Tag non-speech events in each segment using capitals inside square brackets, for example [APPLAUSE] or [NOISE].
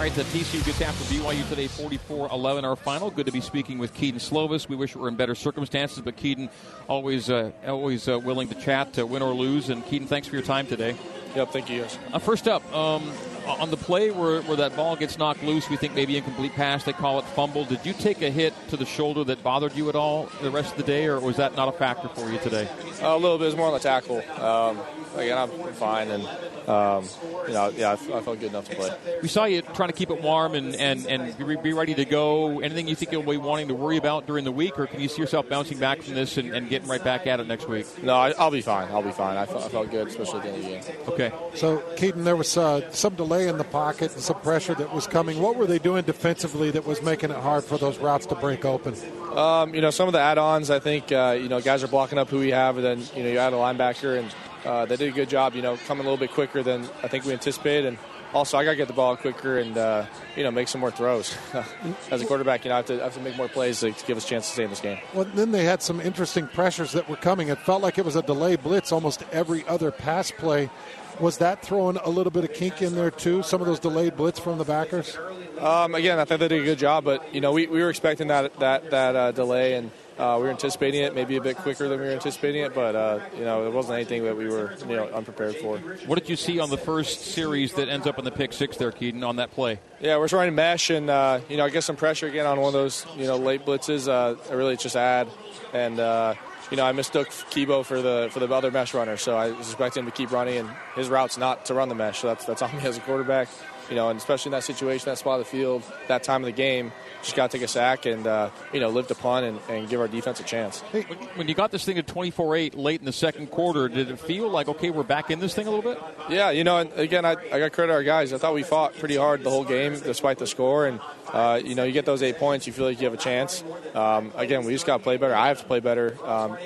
All right, the TCU gets after BYU today, 44-11, our final. Good to be speaking with Kedon Slovis. We wish we were in better circumstances, but Kedon always uh, always uh, willing to chat, to win or lose. And Kedon, thanks for your time today. Yep, thank you Yes. Uh, first up, um, on the play where, where that ball gets knocked loose, we think maybe incomplete pass, they call it fumble. Did you take a hit to the shoulder that bothered you at all the rest of the day, or was that not a factor for you today? a little bit. It was more on the tackle. Um, again, I'm fine, and um, you know, yeah, I, f- I felt good enough to play. We saw you trying to keep it warm and, and, and be, be ready to go. Anything you think you'll be wanting to worry about during the week, or can you see yourself bouncing back from this and, and getting right back at it next week? No, I, I'll be fine. I'll be fine. I felt, good, especially at the end of the game. Okay. So, Kedon, there was uh, some delay in the pocket and some pressure that was coming. What were they doing defensively that was making it hard for those routes to break open? Um, you know, some of the add-ons, I think, uh, you know, guys are blocking up who we have, and then you know, you add a linebacker, and uh, they did a good job. You know, coming a little bit quicker than I think we anticipated, and also I got to get the ball quicker and uh, you know make some more throws. [LAUGHS] As a quarterback, you know, I have to, I have to make more plays to, to give us a chance to stay in this game. Well, then they had some interesting pressures that were coming. It felt like it was a delay blitz almost every other pass play. Was that throwing a little bit of kink in there too? Some of those delayed blitz from the backers. Um, again, I think they did a good job, but you know, we, we were expecting that that that uh, delay, and uh, we were anticipating it maybe a bit quicker than we were anticipating it. But uh, you know, it wasn't anything that we were you know unprepared for. What did you see on the first series that ends up in the pick six there, Kedon, on that play? Yeah, we're trying to mesh, and uh, you know, I get some pressure again on one of those you know late blitzes. Uh, I really just add, and uh, you know, I mistook Kibo for the for the other mesh runner, so I was expecting him to keep running, and his route's not to run the mesh. So that's that's on me as a quarterback. You know, and especially in that situation, that spot of the field, that time of the game, just got to take a sack and uh, you know live to punt and, and give our defense a chance. When, when you got this thing at 24-8 late in the second quarter, did it feel like okay, we're back in this thing a little bit? Yeah, you know, and again, I, I got credit our guys. I thought we fought pretty hard the whole game, despite the score. And uh, you know, you get those eight points, you feel like you have a chance. Um, again, we just got to play better. I have to play better um,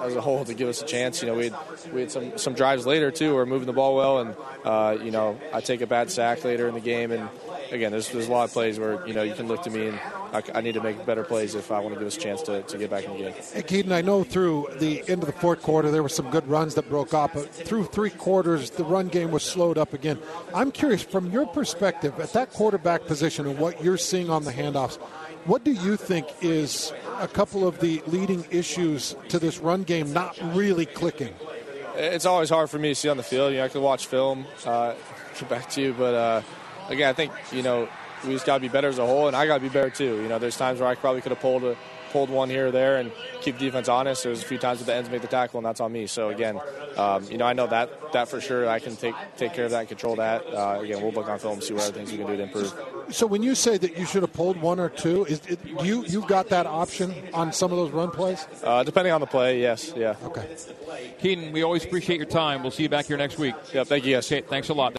as a whole to give us a chance. You know, we had, we had some some drives later too. We're moving the ball well, and uh, you know, I take a bad sack later in the game, and again, there's, there's a lot of plays where you know you can look to me and I, I, need to make better plays if I want to give us a chance to, to get back in the game. Hey, Kedon, I know through the end of the fourth quarter there were some good runs that broke off, but through three quarters the run game was slowed up again. I'm curious from your perspective at that quarterback position and what you're seeing on the handoffs. What do you think is a couple of the leading issues to this run game not really clicking? It's always hard for me to see on the field. You know, I can watch film, uh, get back to you, but. Uh, again, I think you know we just got to be better as a whole, and I got to be better too. You know, there's times where I probably could have pulled a pulled one here or there and keep defense honest. There's a few times where the ends make the tackle, and that's on me. So again, um, you know, I know that that for sure. I can take take care of that and control that. Uh, again, we'll look on film see what other things we can do to improve. So when you say that you should have pulled one or two, is it, you you got that option on some of those run plays? Uh, depending on the play, yes, yeah. Okay. Kedon, we always appreciate your time. We'll see you back here next week. Yeah, thank you guys. Okay, thanks a lot.